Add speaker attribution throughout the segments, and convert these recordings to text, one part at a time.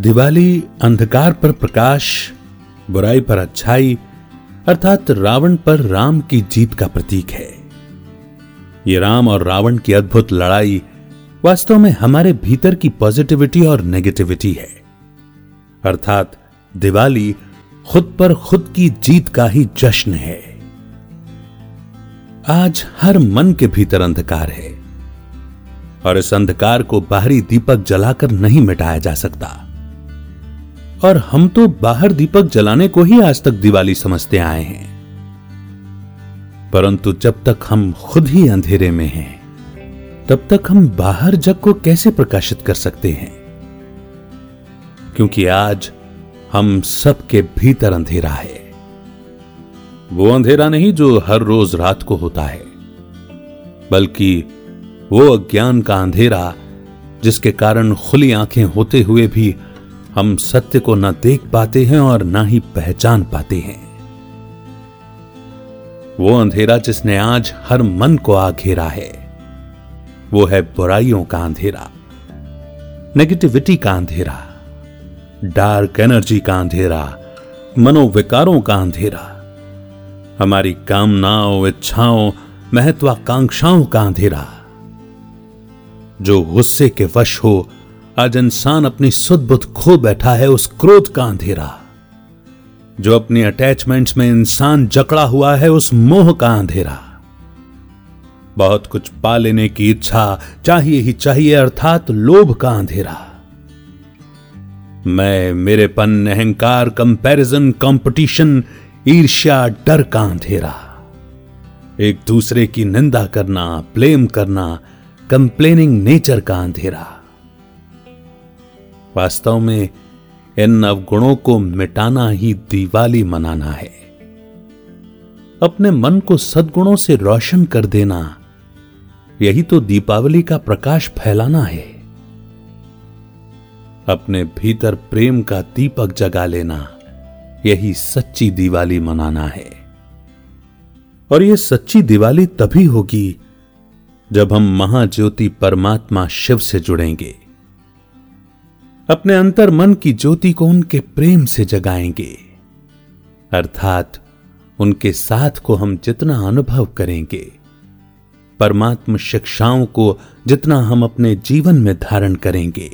Speaker 1: दिवाली अंधकार पर प्रकाश, बुराई पर अच्छाई, अर्थात रावण पर राम की जीत का प्रतीक है। ये राम और रावण की अद्भुत लड़ाई वास्तव में हमारे भीतर की पॉजिटिविटी और नेगेटिविटी है। अर्थात दिवाली खुद पर खुद की जीत का ही जश्न है। आज हर मन के भीतर अंधकार है और इस अंधकार को बाहरी दीपक जलाकर नहीं मिटाया जा सकता। और हम तो बाहर दीपक जलाने को ही आज तक दिवाली समझते आए हैं। परंतु जब तक हम खुद ही अंधेरे में हैं, तब तक हम बाहर जग को कैसे प्रकाशित कर सकते हैं? क्योंकि आज हम सबके भीतर अंधेरा है। वो अंधेरा नहीं जो हर रोज रात को होता है, बल्कि वो अज्ञान का अंधेरा जिसके कारण खुली आँखें होते हुए भी हम सत्य को ना देख पाते हैं और ना ही पहचान पाते हैं। वो अंधेरा जिसने आज हर मन को आ घेरा है। वो है बुराइयों का अंधेरा नेगेटिविटी का अंधेरा डार्क एनर्जी का अंधेरा, मनोविकारों का अंधेरा, हमारी कामनाओं, इच्छाओं, महत्वाकांक्षाओं का अंधेरा। जो गुस्से के वश हो आज इंसान अपनी सुध बुद्ध खो बैठा है, उस क्रोध का अंधेरा। जो अपनी अटैचमेंट्स में इंसान जकड़ा हुआ है, उस मोह का अंधेरा। बहुत कुछ पा लेने की इच्छा चाहिए ही चाहिए, अर्थात लोभ का अंधेरा। मैं मेरेपन अहंकार कंपैरिजन कंपटीशन ईर्ष्या, डर का अंधेरा। एक दूसरे की निंदा करना ब्लेम करना कंप्लेनिंग नेचर का अंधेरा। वास्तव में इन अवगुणों को मिटाना ही दिवाली मनाना है। अपने मन को सद्गुणों से रोशन कर देना, यही तो दीपावली का प्रकाश फैलाना है। अपने भीतर प्रेम का दीपक जगा लेना, यही सच्ची दिवाली मनाना है। और यह सच्ची दिवाली तभी होगी जब हम महाज्योति परमात्मा शिव से जुड़ेंगे। अपने अंतर मन की ज्योति को उनके प्रेम से जगाएँगे। अर्थात, उनके साथ को हम जितना अनुभव करेंगे, परमात्म शिक्षाओं को जितना हम अपने जीवन में धारण करेंगे,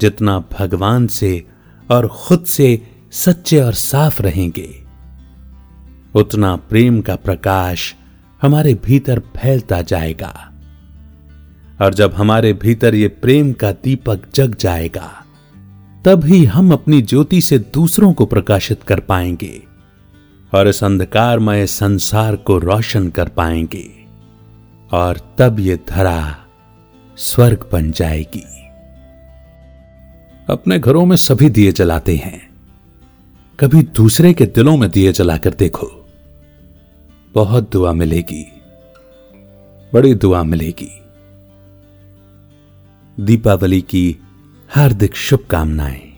Speaker 1: जितना भगवान से और खुद से सच्चे और साफ़ रहेंगे, उतना प्रेम का प्रकाश हमारे भीतर फैलता जाएगा। और जब हमारे भीतर ये प्रेम का दीपक जग जाएगा तब ही हम अपनी ज्योति से दूसरों को प्रकाशित कर पाएँगे और इस अंधकारमय संसार को रोशन कर पाएँगे और तब ये धरा स्वर्ग बन जाएगी। अपने घरों में सभी दिए जलाते हैं। कभी दूसरे के दिलों में दिए जलाकर देखो। बहुत दुआ मिलेगी। बड़ी दुआ मिलेगी। दीपावली की हार्दिक शुभकामनाएँ।